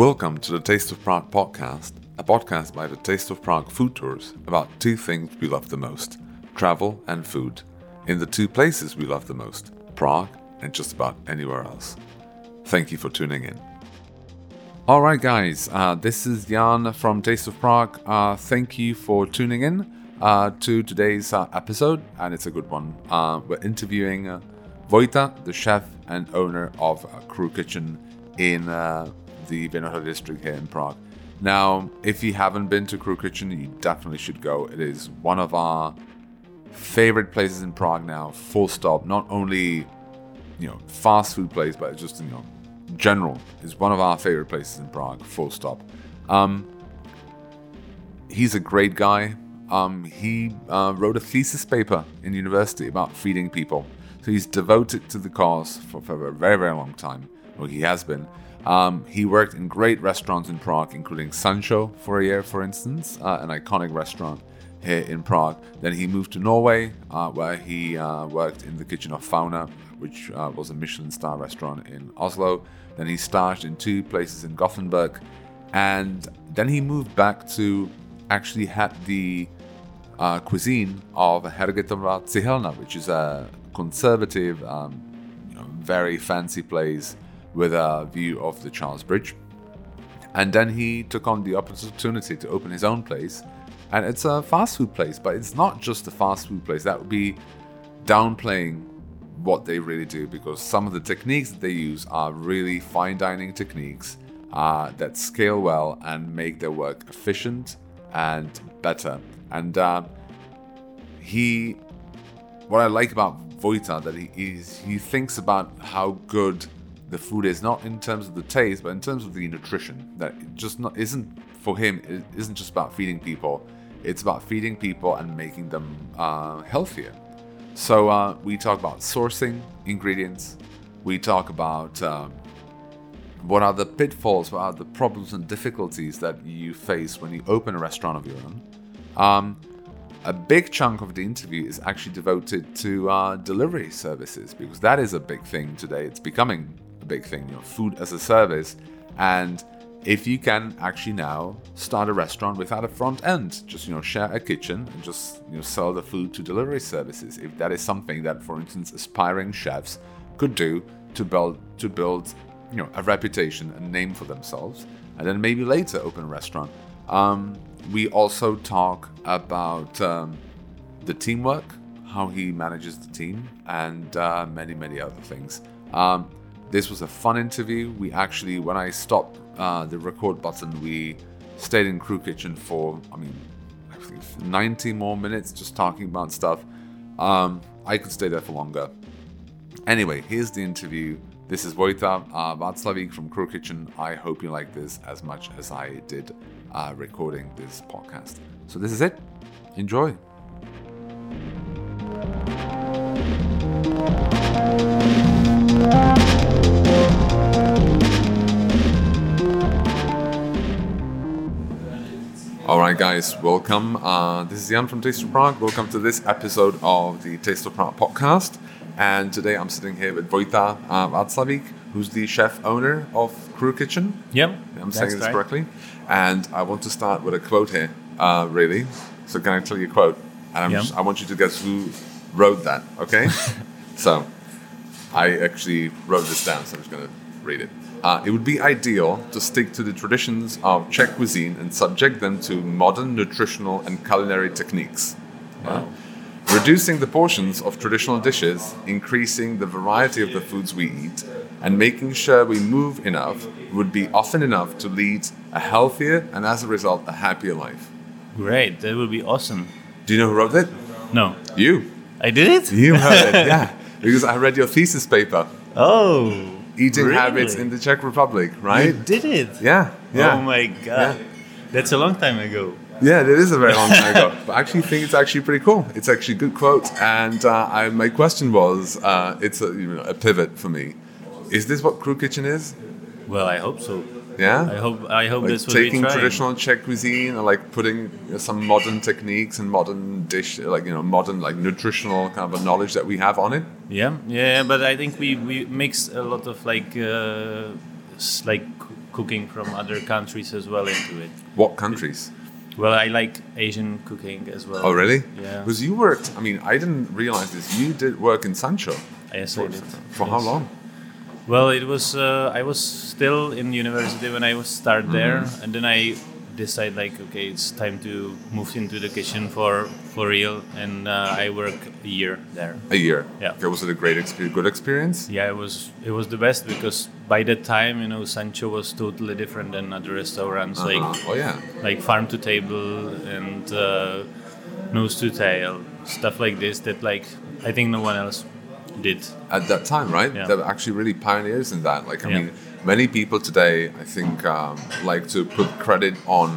Welcome to the Taste of Prague podcast, a podcast by the Taste of Prague food tours about two things we love the most travel and food, in the two places we love the most Prague and just about anywhere else. Thank you for tuning in. All right, guys, uh, this is Jan from Taste of Prague. Uh, thank you for tuning in uh, to today's uh, episode, and it's a good one. Uh, we're interviewing uh, Vojta, the chef and owner of Crew Kitchen in the Vinohrady district here in Prague. Now, if you haven't been to Crew Kitchen, you definitely should go. It is one of our favorite places in Prague now, full stop. Not only, you know, fast food place, but just, you know, general is one of our favorite places in Prague, full stop. Um, he's a great guy. Um, he uh, wrote a thesis paper in university about feeding people. So he's devoted to the cause for, for a very, very long time. Well, he has been. Um, he worked in great restaurants in Prague, including Sansho for a year, for instance, uh, an iconic restaurant here in Prague. Then he moved to Norway, uh, where he uh, worked in the kitchen of Fauna, which uh, was a Michelin star restaurant in Oslo. Then he starred in two places in Gothenburg. And then he moved back to actually had the uh, cuisine of Hergetova Cihelna, which is a conservative, um, you know, very fancy place with a view of the Charles Bridge. And then he took on the opportunity to open his own place. And it's a fast food place, but it's not just a fast food place. That would be downplaying what they really do because some of the techniques that they use are really fine dining techniques uh, that scale well and make their work efficient and better. And uh, he, what I like about Vojta, that he is, he thinks about how good the food is not in terms of the taste, but in terms of the nutrition. That just not isn't for him. It isn't just about feeding people. It's about feeding people and making them uh, healthier. So uh, we talk about sourcing ingredients. We talk about um, what are the pitfalls, what are the problems and difficulties that you face when you open a restaurant of your own. Um, a big chunk of the interview is actually devoted to uh, delivery services because that is a big thing today. It's becoming big thing, you know, food as a service. And if you can actually now start a restaurant without a front end, just you know, share a kitchen and just you know sell the food to delivery services. If that is something that, for instance, aspiring chefs could do to build to build you know a reputation, a name for themselves, and then maybe later open a restaurant. Um, we also talk about um, the teamwork, how he manages the team, and uh, many many other things. Um, this was a fun interview. We actually, when I stopped uh, the record button, we stayed in Crew Kitchen for, I mean, I think 90 more minutes just talking about stuff. Um, I could stay there for longer. Anyway, here's the interview. This is Vojta uh, Václavík from Crew Kitchen. I hope you like this as much as I did uh, recording this podcast. So this is it. Enjoy. Guys, welcome. Uh, this is Jan from Taste of Prague. Welcome to this episode of the Taste of Prague podcast. And today I'm sitting here with Vojta uh, Václavík, who's the chef owner of Crew Kitchen. Yep. I'm saying this right. correctly. And I want to start with a quote here, uh, really. So, can I tell you a quote? And yep. just, I want you to guess who wrote that, okay? so, I actually wrote this down, so I'm just going to read it. Uh, it would be ideal to stick to the traditions of Czech cuisine and subject them to modern nutritional and culinary techniques. Wow. Reducing the portions of traditional dishes, increasing the variety of the foods we eat, and making sure we move enough would be often enough to lead a healthier and, as a result, a happier life. Great, that would be awesome. Do you know who wrote it? No. You. I did it? You wrote it, yeah. Because I read your thesis paper. Oh eating really? habits in the Czech Republic, right? You did it? Yeah, yeah. Oh my god, yeah. that's a long time ago. Yeah, it is a very long time ago. But I actually think it's actually pretty cool. It's actually a good quote. And uh, I, my question was, uh, it's a, you know, a pivot for me. Is this what Crew Kitchen is? Well, I hope so. Yeah. I hope I hope like this will taking traditional Czech cuisine and like putting some modern techniques and modern dish, like you know, modern like nutritional kind of a knowledge that we have on it. Yeah, yeah, but I think we we mix a lot of like uh, like cooking from other countries as well into it. What countries? Well, I like Asian cooking as well. Oh, really? Yeah. Because you worked. I mean, I didn't realize this. You did work in Sansho. Yes, for, I did. for how long? Well, it was uh, I was still in university when I was start Mm-hmm. there, and then I decided like okay, it's time to move into the kitchen for for real, and uh, I work a year there. A year. Yeah. Okay, was it a great experience? Good experience? Yeah, it was it was the best because by that time, you know, Sansho was totally different than other restaurants like Uh-huh. Oh yeah. like farm to table and uh, nose to tail stuff like this that like I think no one else did. At that time, right? Yeah. They were actually really pioneers in that. Like, I Yeah. mean, many people today, I think, um, like to put credit on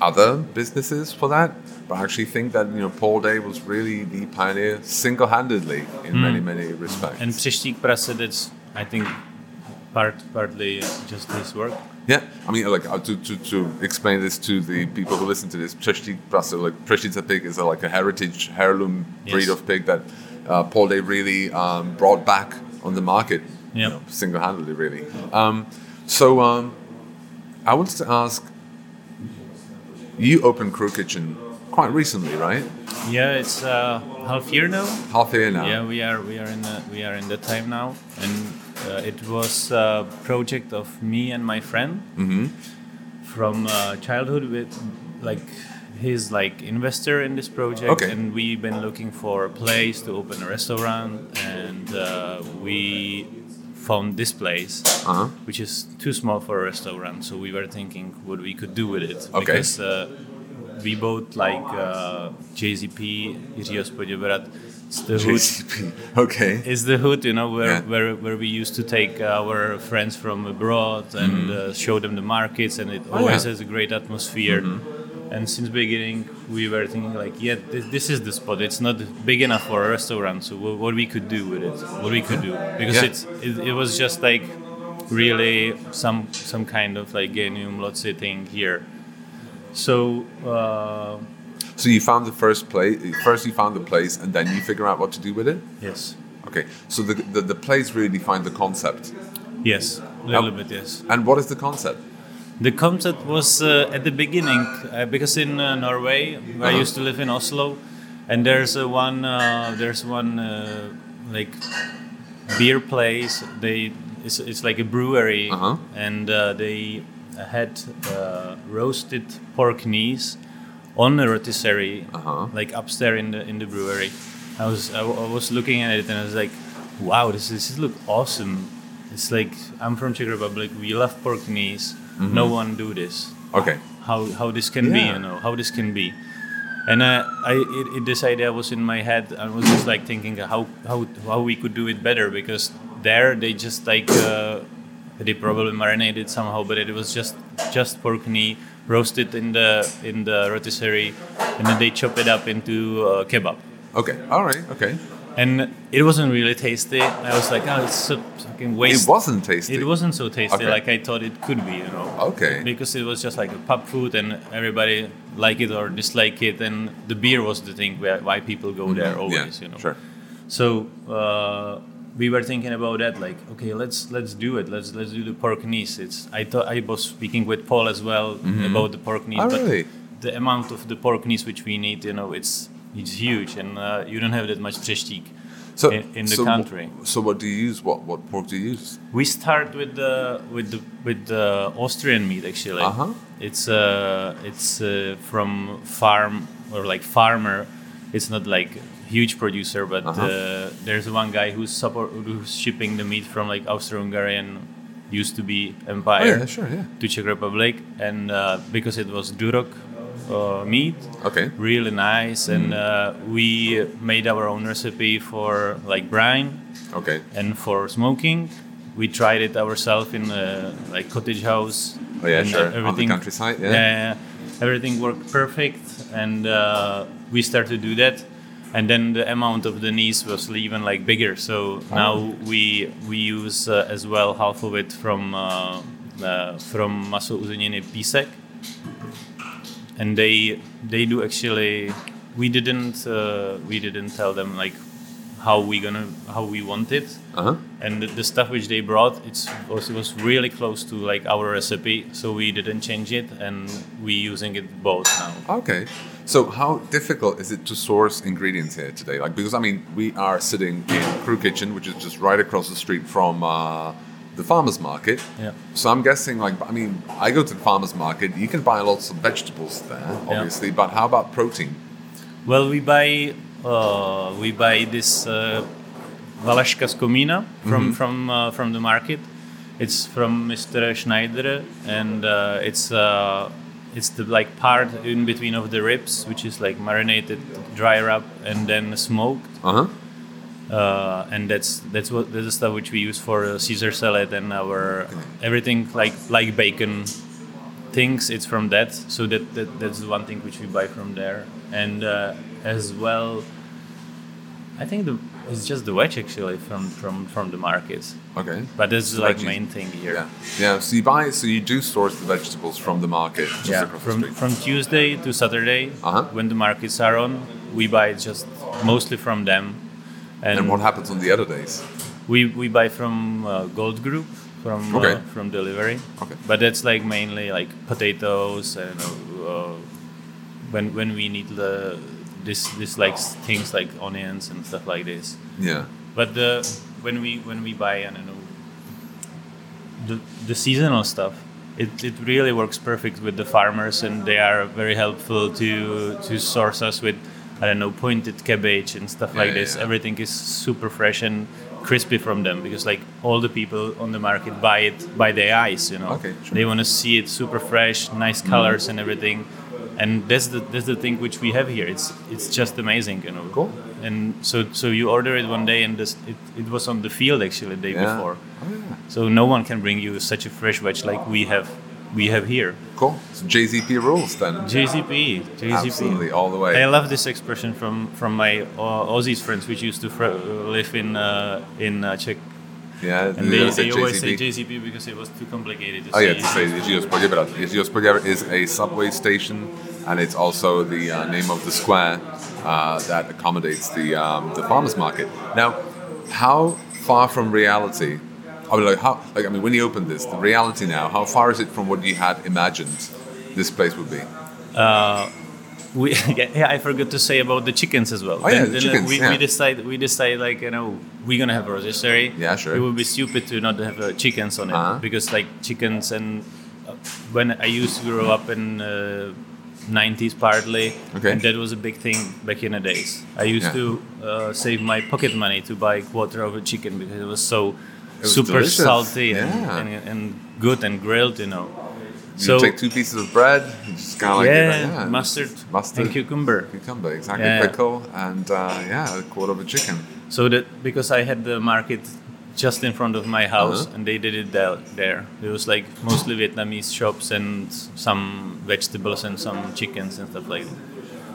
other businesses for that, but I actually think that you know Paul Day was really the pioneer single-handedly in many many respects. Hmm. And Přeštík prase, that's I think part partly just his work. Yeah, I mean, like uh, to, to, to explain this to the people who listen to this, Przesztik Prasa, like Przesztica pig is a, like a heritage heirloom breed Yes. of pig that uh, Paul Day really um, brought back on the market, you know, single-handedly, really. Um, so um, I wanted to ask, you opened Crew Kitchen quite recently, right? Yeah, it's uh, half year now. Half year now. Yeah, we are we are in the we are in the time now, and uh, it was a project of me and my friend Mm-hmm. from uh, childhood. With like he's like investor in this project, Okay. and we've been looking for a place to open a restaurant, and uh, we found this place, Uh-huh. which is too small for a restaurant. So we were thinking what we could do with it Okay. because. Uh, we both like uh, JZP, Jiřího z Poděbrad. It's the hood. JCP. Okay. It's the hood, you know, where, Yeah. where, where we used to take our friends from abroad and uh, show them the markets, and it. Oh, always yeah. has a great atmosphere. Mm-hmm. And since beginning, we were thinking like, yeah, this, this is the spot. It's not big enough for a restaurant, so what, what we could do with it, what we could do, because Yeah. it's it, it was just like really some some kind of like genius loci thing here. So. Uh, So you found the first place. First, you found the place, and then you figure out what to do with it. yes. Okay. So the the, the place really defined the concept. Yes, a little bit, yes. And what is the concept? The concept was uh, at the beginning uh, because in uh, Norway, where I Uh-huh. used to live in Oslo, and there's one uh, there's one uh, like beer place. They it's, it's like a brewery, Uh-huh. and uh, they had uh, roasted pork knees on a rotisserie, Uh-huh. like upstairs in the in the brewery. I was I, I was looking at it and I was like, wow, this is, this look awesome. It's like I'm from Czech Republic. We love pork knees. No one do this. Okay. How how this can be, you know, how this can be. And uh, I it, it, this idea was in my head. I was just like thinking how how how we could do it better because there they just like uh, they probably marinated somehow, but it was just just pork knee roasted in the in the rotisserie, and then they chop it up into uh, kebab Okay. All right. Okay. And it wasn't really tasty. I was like, oh, it's so fucking waste. It wasn't tasty. It wasn't so tasty Okay. like I thought it could be, you know. Okay. Because it was just like a pub food, and everybody like it or dislike it, and the beer was the thing where why people go there always, Mm-hmm. yeah. you know. Sure. So uh, we were thinking about that, like, okay, let's let's do it. Let's let's do the pork knees. It's I thought I was speaking with Paul as well about the pork knees, Oh, but really? the amount of the pork knees which we need, you know, it's it's huge, and uh, you don't have that much přeštík So in, in the so, country. So what do you use? What what pork do you use? We start with the with the with the Austrian meat actually. Uh-huh. It's uh it's uh, from farm or like farmer. It's not like huge producer, but Uh-huh. uh, there's one guy who's support who's shipping the meat from like Austro-Hungarian used to be empire Oh, yeah, sure, yeah. to Czech Republic, and uh, because it was Duroc uh, meat, Okay. really nice, and uh, we made our own recipe for like brine. Okay. and for smoking we tried it ourselves in a like cottage house. Oh, yeah, and sure. On the countryside, yeah. yeah everything worked perfect. And uh, we started to do that. And then the amount of the knees was even like bigger. So now we we use uh, as well half of it from uh, uh, from maso uzeniny písek and they they do actually we didn't uh, we didn't tell them like how we gonna how we want it. Uh-huh. And the, the stuff which they brought, it's was, it was really close to like our recipe, so we didn't change it, and we using it both now. Okay. So how difficult is it to source ingredients here today? Like because I mean we are sitting in Crew Kitchen, which is just right across the street from uh, the farmers market. Yeah. So I'm guessing like I mean I go to the farmers market. You can buy lots of vegetables there, obviously. Yeah. But how about protein? Well, we buy uh, we buy this uh, Valashka skomina from from uh, from the market. It's from Mr. Schneider, and uh, it's uh, it's the like part in between of the ribs, which is like marinated, dry wrap, and then smoked. Uh huh. Uh, and that's that's what that's the stuff which we use for uh, Caesar salad and our everything like like bacon things. It's from that, so that, that that's the one thing which we buy from there, and uh, as well. I think the it's just the veg actually from from from the markets, Okay. but this is like veggies. main thing here. Yeah. Yeah. So you buy. So you do source the vegetables from the market Yeah, from from Tuesday to Saturday Uh-huh. when the markets are on, we buy just mostly from them, and what happens on the other days? We we buy from uh, Gold Group from Okay. uh, from delivery. Okay. But that's like mainly like potatoes and uh, when when we need the this this like things like onions and stuff like this. Yeah. But the when we when we buy I don't know the the seasonal stuff, it, it really works perfect with the farmers and they are very helpful to to source us with I don't know pointed cabbage and stuff like Yeah, this. yeah. Everything is super fresh and crispy from them because like all the people on the market buy it by their eyes, you know. Okay, sure. They want to see it super fresh, nice colors and everything. And that's the that's the thing which we have here. It's it's just amazing, you know. Cool. And so so you order it one day and this it, it was on the field actually the day Yeah. before. Oh, yeah. So no one can bring you such a fresh veg like we have we have here. Cool. So JZP rules then. JCP, JCP. Absolutely, all the way. I love this expression from from my uh, Aussies friends, which used to fr- live in uh, in uh, Czech, Yeah, and they, they always say JZP. JCP because it was too complicated to Oh say. yeah, to say Jezios Podjevra. Jezios is a subway station, and it's also the uh, name of the square uh, that accommodates the um, the farmers market. Now, how far from reality? I mean, like how? Like I mean, when you opened this, the reality now. How far is it from what you had imagined this place would be? Uh, we yeah, I forgot to say about the chickens as well. Oh, yeah, the uh, chickens, we, yeah. we decide we decide like you know we're gonna have a rotisserie. Yeah, sure. It would be stupid to not have uh, chickens on it Uh-huh. because like chickens and uh, when I used to grow up in. Uh, 90s partly Okay. and that was a big thing back in the days i used Yeah. to uh, save my pocket money to buy a quarter of a chicken because it was so super delicious. salty and, Yeah. and, and good and grilled you know You take two pieces of bread, just kind of like yeah, yeah, mustard, mustard, and cucumber. cucumber, exactly, Yeah. pickle, and uh, yeah, a quarter of a chicken. So that because I had the market just in front of my house Uh-huh. and they did it there, there. It was like mostly Vietnamese shops and some vegetables and some chickens and stuff like that.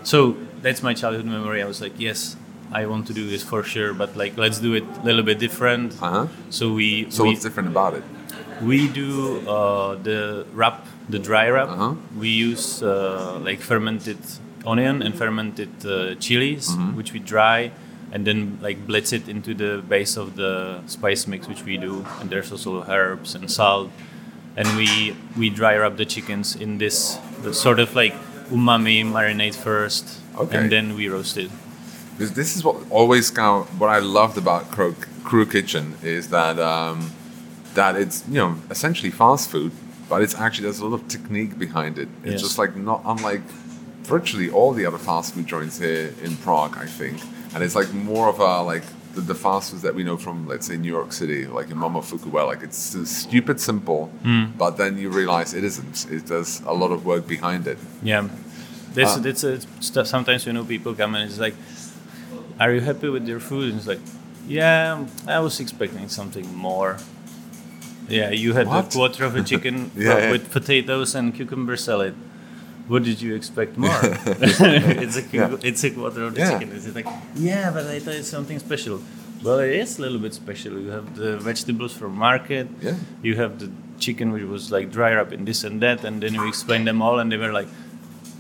So that's my childhood memory. I was like, yes, I want to do this for sure, but like let's do it a little bit different. Uh huh. So we So we, what's different about it? we do uh, the wrap, the dry wrap. Uh-huh. We use uh, like fermented onion and fermented uh, chilies, Mm-hmm. which we dry, and then like blitz it into the base of the spice mix, which we do. And there's also herbs and salt, and we we dry wrap the chickens in this sort of like umami marinade first, Okay. and then we roast it. Because this is what always kind of what I loved about Crew, Crew Kitchen is that um, that it's you know essentially fast food, but it's actually there's a lot of technique behind it. It's Yes. just like not unlike virtually all the other fast food joints here in Prague, I think, and it's like more of a like the, the fast foods that we know from let's say New York City, like in Momofuku, where like it's stupid simple, but then you realize it isn't. It does a lot of work behind it. Yeah, Ah. that's a, stuff. Sometimes you know people come and it's like, "Are you happy with your food?" And it's like, "Yeah, I was expecting something more." Yeah, you had What? a quarter of a chicken Yeah, yeah. with potatoes and cucumber salad. What did you expect more? it's a Yeah. it's a quarter of the Yeah. chicken. It's like, yeah, but I thought it's something special. Well, it is a little bit special. You have the vegetables from market. Yeah. You have the chicken which was like dry up in this and that, and then you explain them all, and they were like,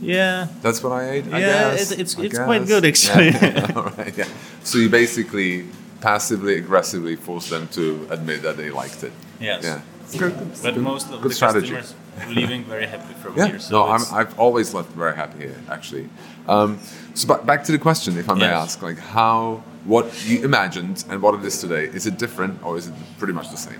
Yeah. That's what I ate. I Yeah, guess. it- it's- I it's quite good, actually. Yeah. All right, yeah. So you basically passively aggressively forced them to admit that they liked it. Yes. Yeah. Good, But good- most of good the strategy. customers leaving very happy from Yeah. here. So no, I'm, I've always left very happy here, actually. Um, so back, back to the question, if I may Yes. ask, like how, what you imagined and what it is today, is it different or is it pretty much the same?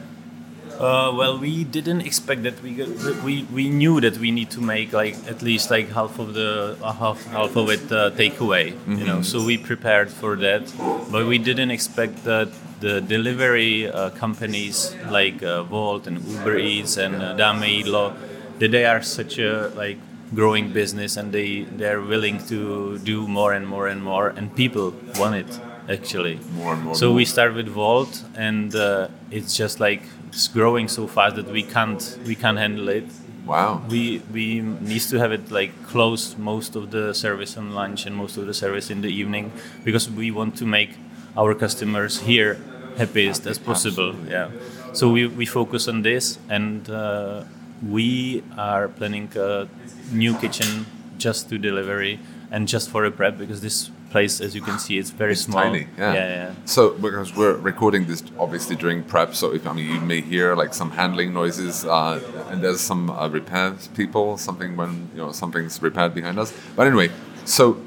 Uh, well, we didn't expect that we got, we we knew that we need to make like at least like half of the uh, half half of it uh, takeaway. You know, so we prepared for that, but we didn't expect that the delivery uh, companies like uh, Wolt and Uber Eats and uh, DámeJídlo, that they are such a like growing business and they they're willing to do more and more and more, and people want it actually. More and more So and we start with Wolt, and uh, it's just like it's growing so fast that we can't we can't handle it. Wow. We we need to have it like close most of the service on lunch and most of the service in the evening because we want to make our customers here happiest as possible. Absolutely. Yeah. So we, we focus on this, and uh, we are planning a new kitchen just to delivery and just for a prep because this place, as you can see, it's very It's small. tiny, yeah. yeah, yeah. So because we're recording this obviously during prep, so if I mean you may hear like some handling noises, uh, and there's some uh, repair people, something when you know something's repaired behind us. But anyway, so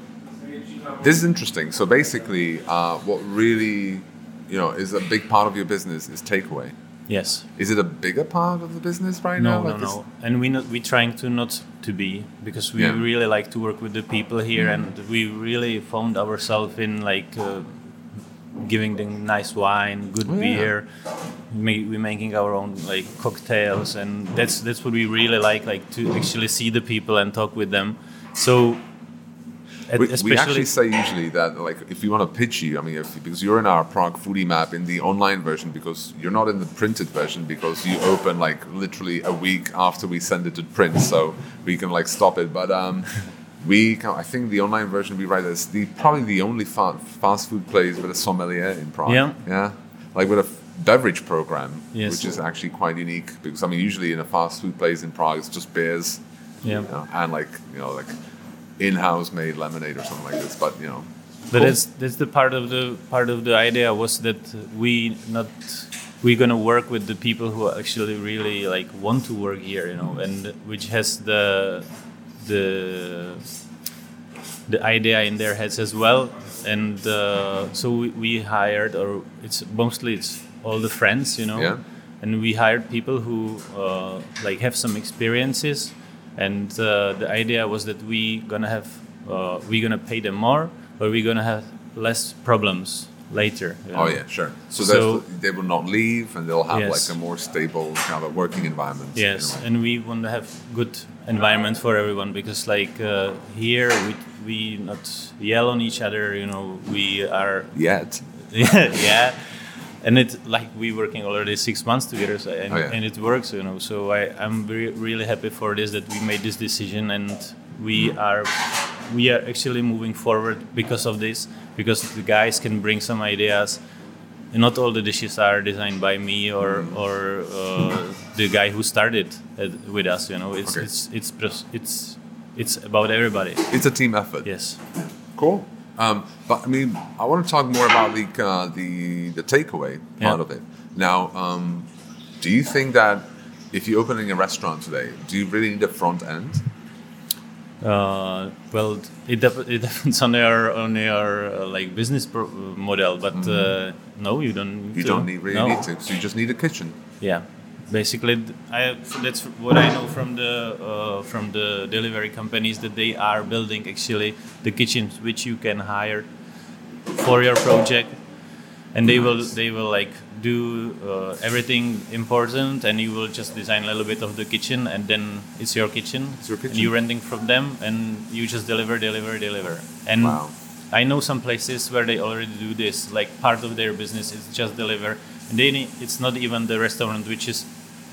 this is interesting. So basically, uh, what really you know is a big part of your business is takeaway. Yes. Is it a bigger part of the business right No, now? no, Like this- no. And we not we trying to not to be because we Yeah. Mm. really like to work with the people here, and we really found ourselves in like uh, giving them nice wine, good Oh, yeah. beer. We're making our own like cocktails, and that's that's what we really like, like to actually see the people and talk with them. So, We, we actually say usually that like if you want to pitch you, I mean, if, because you're in our Prague foodie map in the online version, because you're not in the printed version, because you open like literally a week after we send it to print, so we can like stop it. But um, we, can, I think the online version we write is the probably the only fa- fast food place with a sommelier in Prague. Yeah. yeah, like with a f- beverage program, Yes. which is actually quite unique. Because I mean, usually in a fast food place in Prague, it's just beers yeah. you know, and like you know like in-house made lemonade or something like this but you know But cool. that's that's the part of the part of the idea was that we not we're gonna work with the people who actually really like want to work here, you know, and which has the the the idea in their heads as well. And uh, so we, we hired, or it's mostly it's all the friends, you know, Yeah. and we hired people who uh, like have some experiences and uh, the idea was that we gonna have uh, we gonna pay them more but we're gonna have less problems later you oh yeah sure so, So- they will not leave and they'll have Yes. like a more stable kind of a working environment yes and we want to have good environment for everyone because like uh, here we we not yell on each other you know we are yet yeah, yeah. And it's like we working already six months together, so, and, Oh, yeah. and it works, you know. So I I'm very, really happy for this that we made this decision and we are we are actually moving forward because of this because the guys can bring some ideas. Not all the dishes are designed by me or Mm. or uh, the guy who started it with us. You know, it's Okay. it's it's it's it's about everybody. it's a team effort Yes. cool um, but I mean I want to talk more about the uh, the the takeaway part Yeah. of it now um, do you think that if you're opening a restaurant today do you really need a front end Uh, well, it, dep- it depends on your on your uh, like business pro- model, but uh, no, you don't. Need Mm-hmm. you to. don't need really No. need to so you just need a kitchen Yeah, basically, I that's what I know from the uh, from the delivery companies that they are building actually the kitchens which you can hire for your project, and they will they will like do uh, everything important, and you will just design a little bit of the kitchen, and then it's your kitchen. It's your And kitchen. you're renting from them, and you just deliver, deliver, deliver. And Wow. I know some places where they already do this. Like part of their business is just deliver, and they need, it's not even the restaurant, which is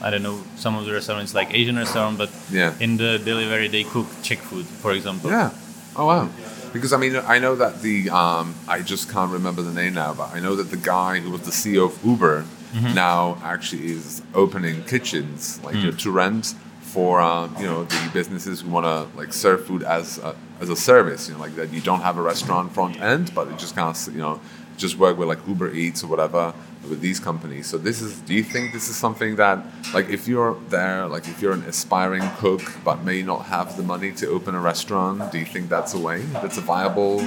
I don't know some of the restaurants like Asian restaurant, but Yeah. in the delivery they cook Czech food, for example. Yeah. Oh wow. Because I mean, I know that the um, I just can't remember the name now, but I know that the guy who was the CEO of Uber Mm-hmm. now actually is opening kitchens like Mm. you know, to rent for uh, you know the businesses who want to like serve food as a, as a service. You know, like that you don't have a restaurant front end, but it just kind of you know just work with like Uber Eats or whatever with these companies. So this is. Do you think this is something that like if you're there, like if you're an aspiring cook but may not have the money to open a restaurant, do you think that's a way? That's a viable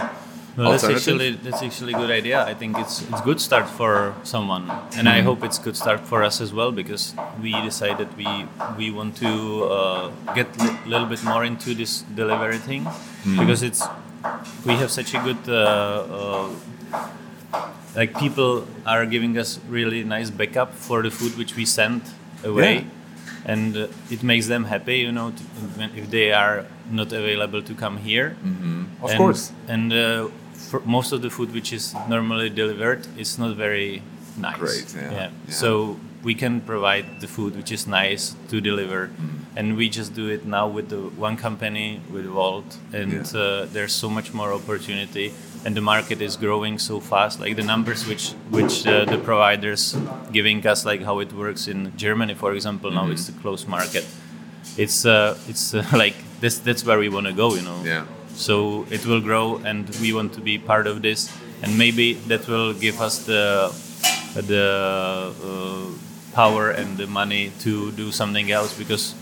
no, that's actually that's actually a good idea. I think it's it's good start for someone, and. I hope it's good start for us as well because we decided we we want to uh, get a little bit more into this delivery thing mm. because it's we have such a good uh, uh, like people are giving us really nice backup for the food which we send away. Yeah. And uh, it makes them happy, you know, to, if they are not available to come here. Mm-hmm. Of and, course. And uh, most of the food which is normally delivered is not very nice. Great, yeah. yeah. yeah. So we can provide the food which is nice to deliver, mm. and we just do it now with the one company with Wolt, and uh, there's so much more opportunity, and the market is growing so fast. Like the numbers which which uh, the providers giving us, like how it works in Germany, for example, mm-hmm. now it's a closed market. It's uh, it's uh, like this. That's where we want to go, you know. Yeah. So it will grow, and we want to be part of this. And maybe that will give us the the uh, power and the money to do something else because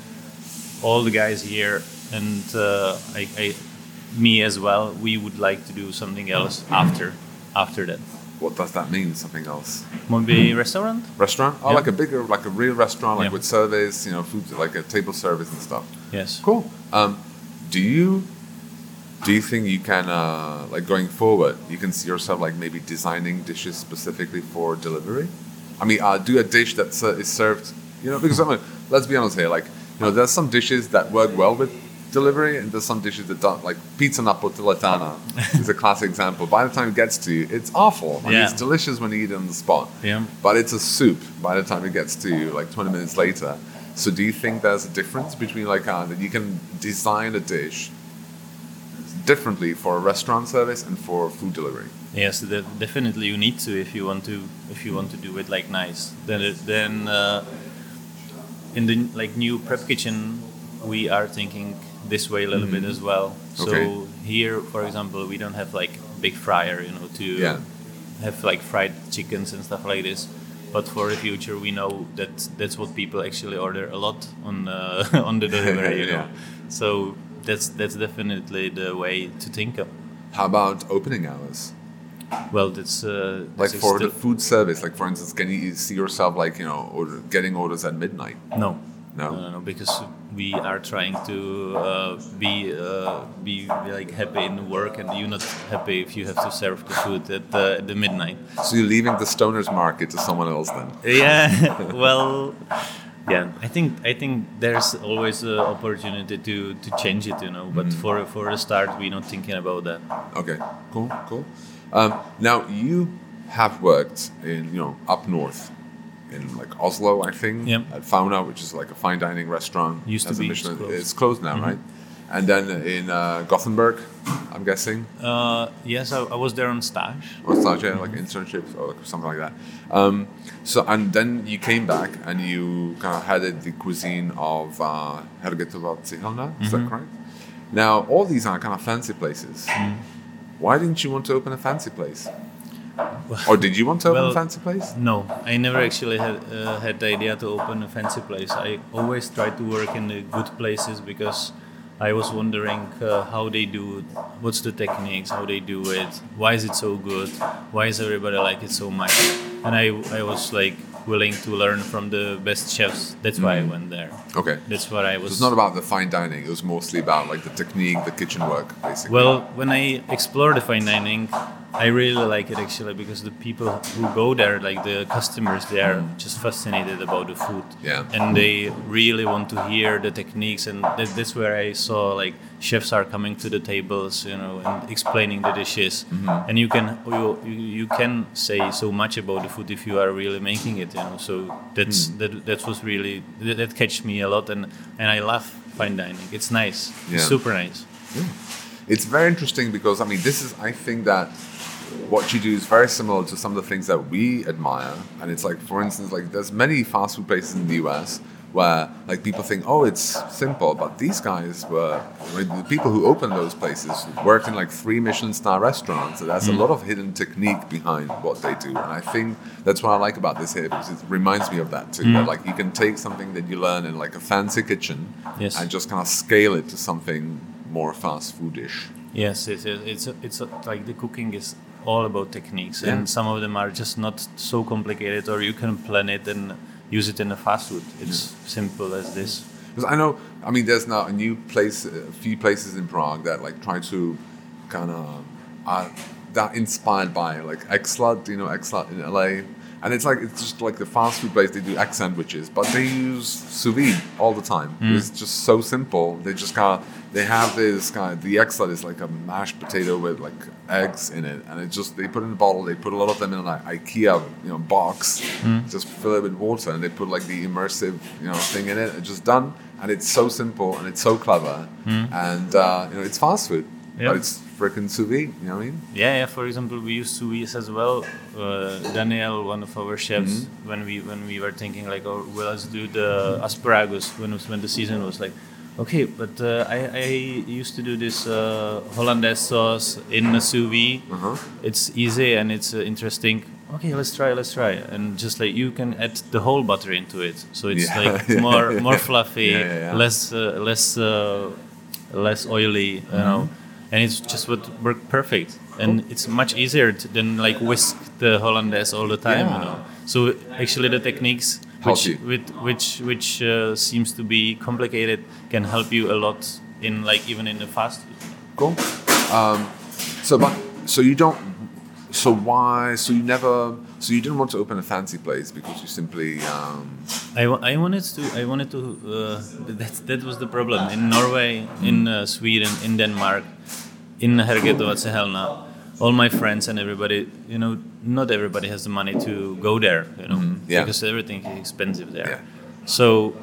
all the guys here and uh, I, I, me as well, we would like to do something else after after that. What does that mean? Something else? Maybe restaurant. Restaurant? Oh, yeah. like a bigger, like a real restaurant, like yeah. with service, you know, food, like a table service and stuff. Yes. Cool. Um, do you do you think you can uh, like going forward you can see yourself like maybe designing dishes specifically for delivery i mean uh, do a dish that uh, is served you know because I mean, let's be honest here like you know there's some dishes that work well with delivery and there's some dishes that don't like pizza napoletana is a classic example by the time it gets to you it's awful I mean, it's delicious when you eat it on the spot yeah. but it's a soup by the time it gets to you like 20 minutes later so do you think there's a difference between like uh, that you can design a dish differently for restaurant service and for food delivery. Yes, definitely you need to if you want to if you want to do it like nice. Then it, then uh, in the like new prep kitchen, we are thinking this way a little mm-hmm. bit as well. So okay. here, for example, we don't have like big fryer, you know, to yeah. have like fried chickens and stuff like this. But for the future, we know that that's what people actually order a lot on uh, on the delivery, you know. So that's that's definitely the way to think of. How about opening hours? Well, that's uh, like for the food service. Like for instance, can you see yourself like you know order, getting orders at midnight? No. No. no, no, no because we are trying to uh, be uh, be like happy in work, and you're not happy if you have to serve the food at the, the midnight. So you're leaving the stoners market to someone else then? Yeah. well, yeah i think i think there's always an opportunity to to change it you know but mm. for for a start we're not thinking about that okay cool cool um, now you have worked in you know up north in like Oslo, I think, yep. at Fauna, which is like a fine dining restaurant. Used to be. Michelin, it's closed, it's closed now, mm-hmm. right? And then in uh, Gothenburg, I'm guessing. Uh, yes, I, I, was there on stage. On stage, yeah, like internships or like something like that. Um, so and then you came back and you kind of headed the cuisine of uh, Hergetova Cihelna. Is mm-hmm. that correct? Now all these are kind of fancy places. Mm. Why didn't you want to open a fancy place? Or did you want to open well, a fancy place? No, I never actually had uh, had the idea to open a fancy place. I always tried to work in the good places because I was wondering uh, how they do it, what's the techniques, how they do it, why is it so good, why is everybody like it so much, and I I was like willing to learn from the best chefs. That's why mm. I went there. Okay. That's what I was. So it's not about the fine dining. It was mostly about like the technique, the kitchen work, basically. Well, when I explored the fine dining, I really like it actually because the people who go there, like the customers, they are just fascinated about the food. Yeah. And they really want to hear the techniques, and that, that's where I saw like chefs are coming to the tables, you know, and explaining the dishes. Mm-hmm. And you can you, you can say so much about the food if you are really making it, you know. So that's mm. that that was really that, that catch me a lot, and and I love fine dining. It's nice, yeah. super nice. Yeah. It's very interesting because I mean, this is I think that what you do is very similar to some of the things that we admire. And it's like, for instance, like there's many fast food places in the US where like people think, oh, it's simple, but these guys were I mean, the people who opened those places worked in like three Michelin star restaurants. So there's a mm. lot of hidden technique behind what they do, and I think that's what I like about this here because it reminds me of that too. Mm. That like you can take something that you learn in like a fancy kitchen Yes. and just kind of scale it to something more fast foodish. Yes, it's it's it's like the cooking is all about techniques, Yeah. and some of them are just not so complicated, or you can plan it and use it in a fast food. It's simple as this. Because I know, I mean, there's now a new place, a few places in Prague that like try to kind of uh, are that inspired by like Eggslut, you know, Eggslut in LA, and it's like it's just like the fast food place. They do egg sandwiches, but they use sous vide all the time. Mm. It's just so simple. They just kind of they have this kind of the Eggslut is like a mashed potato with like eggs in it, and it just they put it in a bottle. They put a lot of them in an IKEA you know box, mm. just fill it with water, and they put like the immersive you know thing in it. It's just done, and it's so simple and it's so clever, mm. and uh, you know it's fast food, Yeah. but it's freaking sous vide. You know what I mean? Yeah, yeah. For example, we use sous vide as well. Uh, Daniel, one of our chefs, when we when we were thinking like, oh, well, let's do the asparagus when was, when the season was like, okay, but uh, I I used to do this uh, hollandaise sauce in a sous vide. Uh-huh. It's easy and it's uh, interesting. Okay, let's try, let's try, and just like you can add the whole butter into it, so it's Yeah, like yeah, more yeah. more fluffy, less uh, less uh, less oily, you know, and it's just would work perfect. And it's much easier to, than like whisk the hollandaise all the time, Yeah. you know. So actually, the techniques which with which which uh, seems to be complicated can help you a lot in like even in the fast food. Cool. Um, so, but so you don't. So why? So you never. So you didn't want to open a fancy place because you simply. Um, I, I wanted to I wanted to uh, that that was the problem in Norway in uh, Sweden in Denmark in Hergetova Helna all my friends and everybody you know not everybody has the money to go there you know Yeah. because everything is expensive there Yeah. so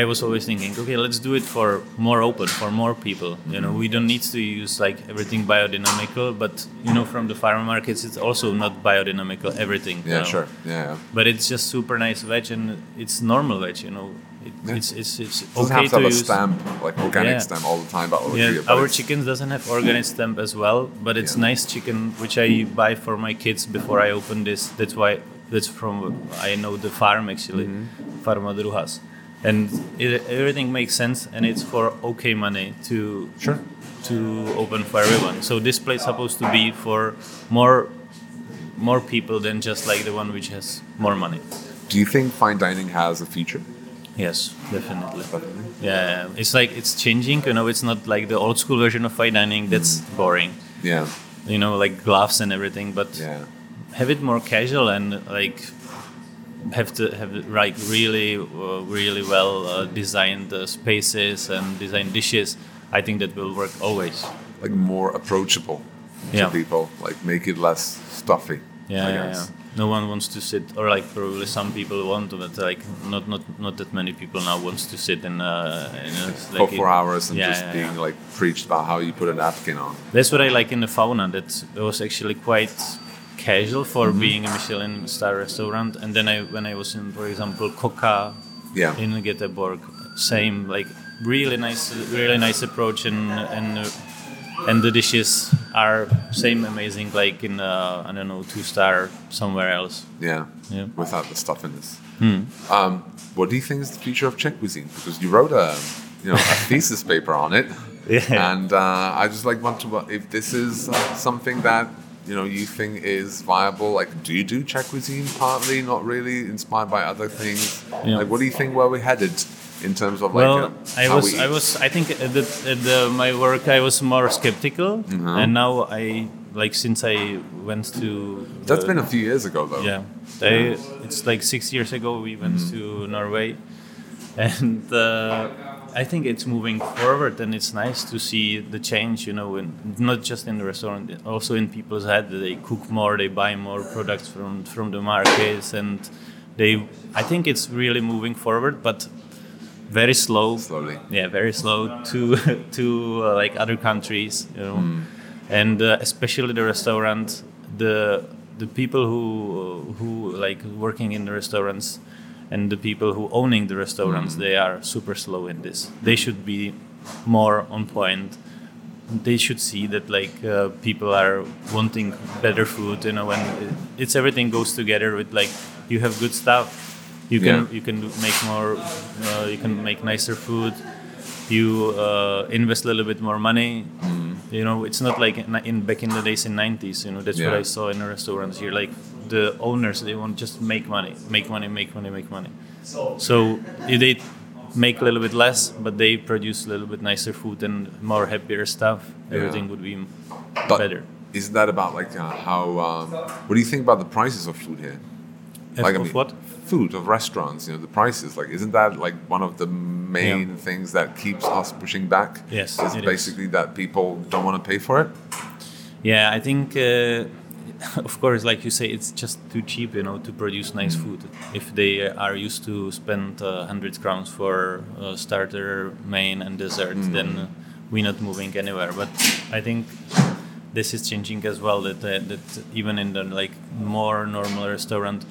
I was always thinking okay let's do it for more open for more people you know we don't need to use like everything biodynamical but you know from the farmer markets it's also not biodynamical everything yeah, know sure. Yeah. yeah. but it's just super nice veg and it's normal veg you know it, Yeah. it's it's it's Doesn't okay have to have a use stamp, like organic Yeah. stamp all the time. But yeah but our chickens doesn't have organic stamp as well but it's nice chicken which i buy for my kids before i open this that's why that's from i know the farm actually Mm-hmm. farma druhas and it, everything makes sense and it's for okay money to Sure. to open for everyone so this place supposed to be for more more people than just like the one which has more money Do you think fine dining has a future? Yes, definitely. Definitely. Yeah, it's like it's changing. You know, it's not like the old school version of fine dining. That's mm. boring. Yeah. You know, like gloves and everything. But Yeah. have it more casual and like have to have like really, uh, really well uh, designed uh, spaces and designed dishes. I think that will work always. Like more approachable Yeah. to people. Like make it less stuffy. Yeah, I yeah, guess. yeah. No one wants to sit, or like probably some people want to, but like not not not that many people now wants to sit in. Uh, in a, For like four hours and Yeah, just yeah, being yeah. like preached about how you put a napkin on. That's what I like in the fauna. That it was actually quite casual for Mm-hmm. being a Michelin star restaurant. And then I, when I was in, for example, Koka Yeah. in Göteborg, same like really nice, really nice approach, and and and the dishes are same amazing like in uh, I don't know two star somewhere else. Yeah. Yeah. Without the stuffiness. Hmm. Um, what do you think is the future of Czech cuisine? Because you wrote a, you know, a thesis paper on it, Yeah. and uh, I just like want to if this is uh, something that you know you think is viable. Like, do you do Czech cuisine partly, not really, inspired by other things? Yeah. Like, what do you think? Where we're headed in terms of like? well, I was, we I was, I think at the, at the my work I was more skeptical, Mm-hmm. and now I like since I went to. That's been a few years ago, though. Yeah, they, it's like six years ago we went Mm-hmm. to Norway, and uh, I think it's moving forward, and it's nice to see the change. You know, in, not just in the restaurant, also in people's head. They cook more, they buy more products from from the markets, and they. I think it's really moving forward, but very slow. Slowly. Yeah, very slow to to uh, like other countries, you know, Hmm. and uh, especially the restaurant, the the people who who like working in the restaurants, and the people who owning the restaurants they are super slow in this. They should be more on point. They should see that like uh, people are wanting better food. You know, when it's everything goes together with like you have good stuff, you can Yeah. you can make more, uh, you can make nicer food. You uh, invest a little bit more money. You know, it's not like in, in back in the days in '90s. You know, that's what I saw in the restaurants here. Like the owners, they want just make money, make money, make money, make money. So if they make a little bit less, but they produce a little bit nicer food and more happier stuff, everything would be But better. isn't that about like uh, how? Um, what do you think about the prices of food here? Like I mean, what? Food of restaurants. You know, the prices. Like, isn't that like one of the main things that keeps us pushing back? Yes, is it is. basically that people don't want to pay for it. Yeah, I think, uh, of course, like you say, it's just too cheap, you know, to produce nice food. If they are used to spend uh, 100 crowns for uh, starter, main, and dessert, then uh, we're not moving anywhere. But I think this is changing as well. That uh, that even in the like more normal restaurant,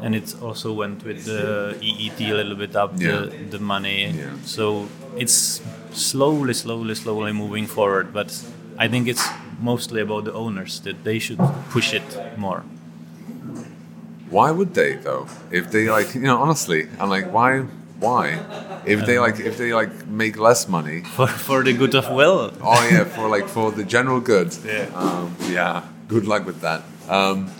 and it also went with the EET a little bit up Yeah. the, the money. Yeah. So it's slowly, slowly, slowly moving forward. But I think it's mostly about the owners that they should push it more. Why would they though? If they like, you know, honestly, I'm like, why? Why? If they like, if they like make less money, For, for the good of well. oh yeah, for like for the general good. Yeah. Um, yeah. Good luck with that. Um,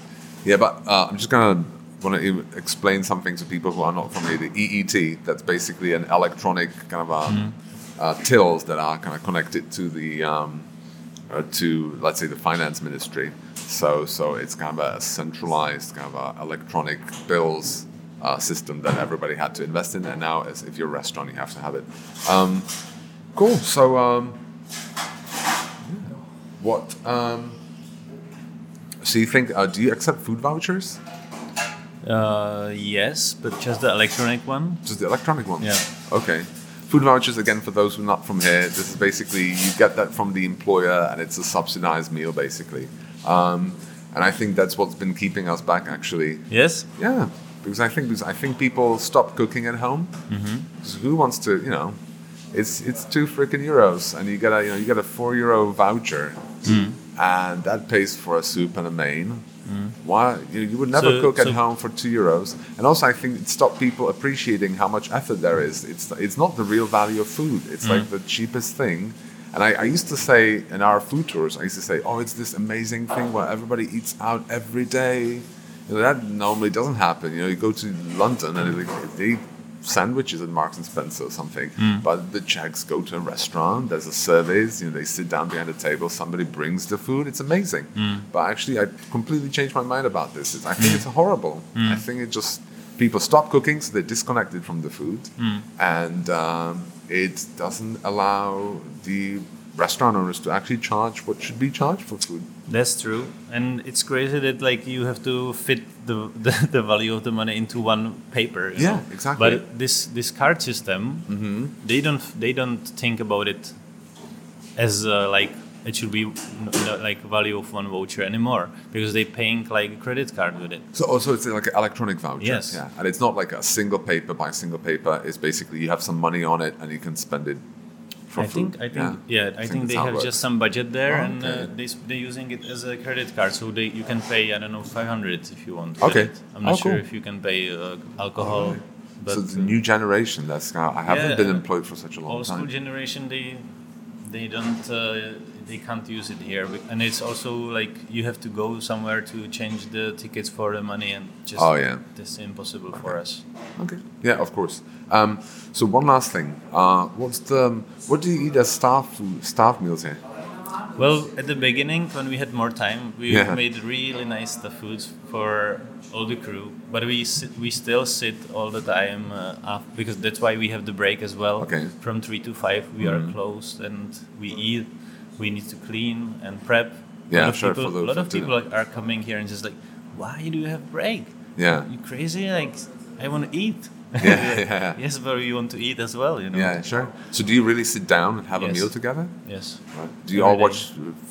yeah, but uh, I'm just gonna want to explain something to people who are not familiar. The EET, that's basically an electronic kind of um, uh, tills that are kind of connected to the um, uh, to let's say the finance ministry. So so it's kind of a centralized kind of a electronic bills. Uh, system that everybody had to invest in, and now, as if you're a restaurant, you have to have it. Um, cool. So, um, what? Um, so you think? Uh, do you accept food vouchers? Uh, yes, but just the electronic one. Just the electronic one. Yeah. Okay. Food vouchers again for those who are not from here. This is basically you get that from the employer, and it's a subsidized meal basically. Um, and I think that's what's been keeping us back actually. Yes. Yeah, because I think because I think people stop cooking at home. Mm-hmm. Who wants to? You know, it's it's two freaking euros, and you get a you know you get a four euro voucher, Mm. and that pays for a soup and a main. Why you, you would never So- cook at home for two euros? And also, I think it stopped people appreciating how much effort there is. It's it's not the real value of food. It's Mm. like the cheapest thing. And I, I used to say in our food tours, I used to say, "Oh, it's this amazing thing where everybody eats out every day." You know, that normally doesn't happen. You know, you go to London and they, sandwiches at Marks and Spencer or something. Hmm. But the Czechs go to a restaurant. There's a service. You know, they sit down behind a table. Somebody brings the food. It's amazing. Hmm. But actually, I completely changed my mind about this. It's- I think hmm. it's horrible. I think it just people stop cooking, so they're disconnected from the food, and um, it doesn't allow the restaurant owners to actually charge what should be charged for food. That's true, and it's crazy that like you have to fit the the, the value of the money into one paper. Yeah, know? exactly. But this this card system, they don't they don't think about it as uh, like it should be like value of one voucher anymore because they paying like a credit card with it. So also it's like an electronic voucher. Yes. Yeah. And it's not like a single paper by single paper. It's basically you have some money on it and you can spend it I food. think I think yeah, I, think, that's they have works. just some budget there, Oh, and uh, they they're using it as a credit card, so they you can pay I don't know 500 if you want. Okay. it. I'm not Oh, sure cool. if you can pay uh, alcohol, but so the new generation that's uh, I haven't Yeah, been uh, employed for such a long time old school generation they they don't uh, they can't use it here, and it's also like you have to go somewhere to change the tickets for the money, and just Oh, yeah. that's impossible for us. Okay. Yeah, of course. Um, so one last thing. Uh, what's the what do you eat as staff food, staff meals here? Well, at the beginning, when we had more time, we Yeah. made really nice stuff foods for all the crew. But we sit, we still sit all the time uh, af because that's why we have the break as well. Okay. Mm-hmm. From three to five, we are closed and we eat. We need to clean and prep. Yeah, a lot of sure, People, for the- a lot of people dinner. are coming here and just like, why do you have break? Yeah. You crazy? Like, I want to eat. Yeah, yeah. Yes, but you want to eat as well, you know. Yeah, sure. So do you really sit down and have a meal together? Yes. Right. Do you Every all day. watch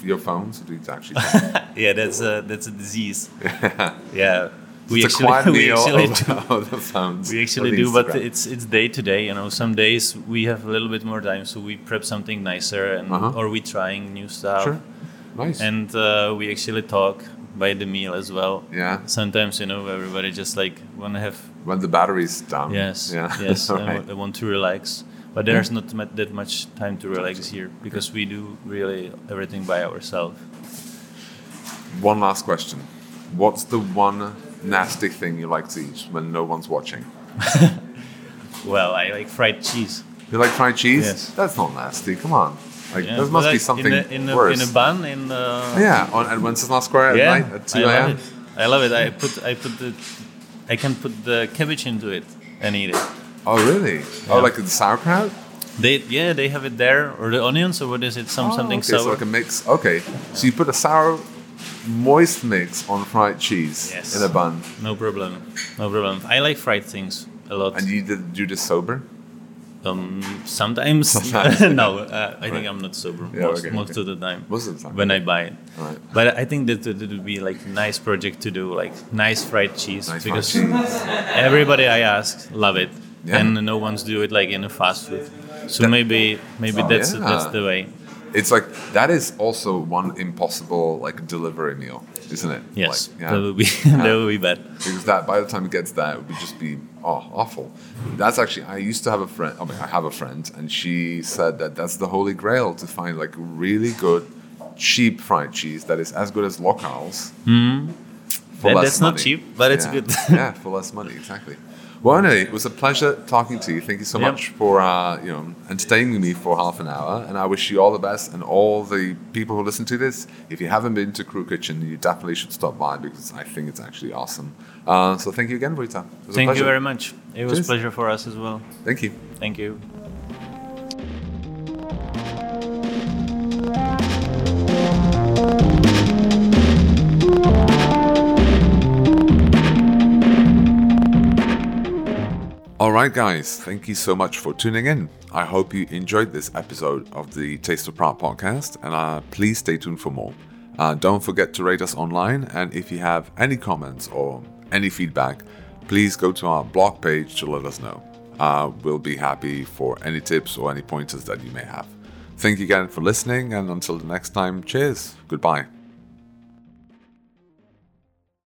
your phones? Or do you actually? Yeah, that's a that's a disease. yeah. We it's actually- we actually the. We actually do, but it's it's day to day. You know, some days we have a little bit more time, so we prep something nicer, and Uh-huh. or we trying new stuff, Sure. Nice. and uh, we actually talk by the meal as well. yeah. Sometimes you know everybody just like want to have When the battery's down. yes, Yeah. yes, I, Right. wa- I want to relax, but there's not that much time to relax here because we do really everything by ourselves. One last question. What's the one nasty thing you like to eat when no one's watching? Well, I like fried cheese. You like fried cheese? Yes. That's not nasty. Come on. Like Yeah, there must be something in a, in a, worse. in a bun in. Uh, yeah, on at Wenceslas Square yeah, at night at 2 I love a.m. it. I love it. I put I put the I can put the cabbage into it and eat it. Oh, really? Oh, Yeah. like the sauerkraut? They yeah they have it there or the onions or what is it some Oh, something okay, sour. So like a mix. Okay, so you put a sour, moist mix on fried cheese Yes. in a bun, no problem, no problem. I like fried things a lot. and you did do this sober. Um, sometimes Sometimes. no, uh, I think I'm not sober Yeah, most, okay, most okay. of the time Most of the time. when I buy it. Right. But I think that it would be like a nice project to do, like nice fried cheese, Nice fried because cheese. everybody I ask love it, Yeah. and no one's do it like in a fast food. So That- maybe maybe Oh, that's yeah. that's the way. It's like that is also one impossible like delivery meal, isn't it? Yes, Like, yeah. that would be that would be bad. because that by the time it gets there, it would just be oh awful. That's actually I used to have a friend. I mean, I have a friend, and she said that that's the holy grail to find like really good, cheap fried cheese that is as good as locals. For Hmm. That- less that's not cheap, but it's Yeah. good. yeah, for less money, exactly. Well, anyway, it was a pleasure talking to you. Thank you so Yep. much for uh, you know entertaining me for half an hour, and I wish you all the best. And all the people who listen to this, if you haven't been to Crew Kitchen, you definitely should stop by because I think it's actually awesome. Uh, so thank you again. It was a Thank you very much. It was Cheers. a pleasure for us as well. Thank you. Thank you. All right, guys, thank you so much for tuning in. I hope you enjoyed this episode of the Taste of Prague podcast, and uh, please stay tuned for more. Uh, don't forget to rate us online, and if you have any comments or any feedback, please go to our blog page to let us know. Uh, we'll be happy for any tips or any pointers that you may have. Thank you again for listening, and until the next time, cheers. Goodbye.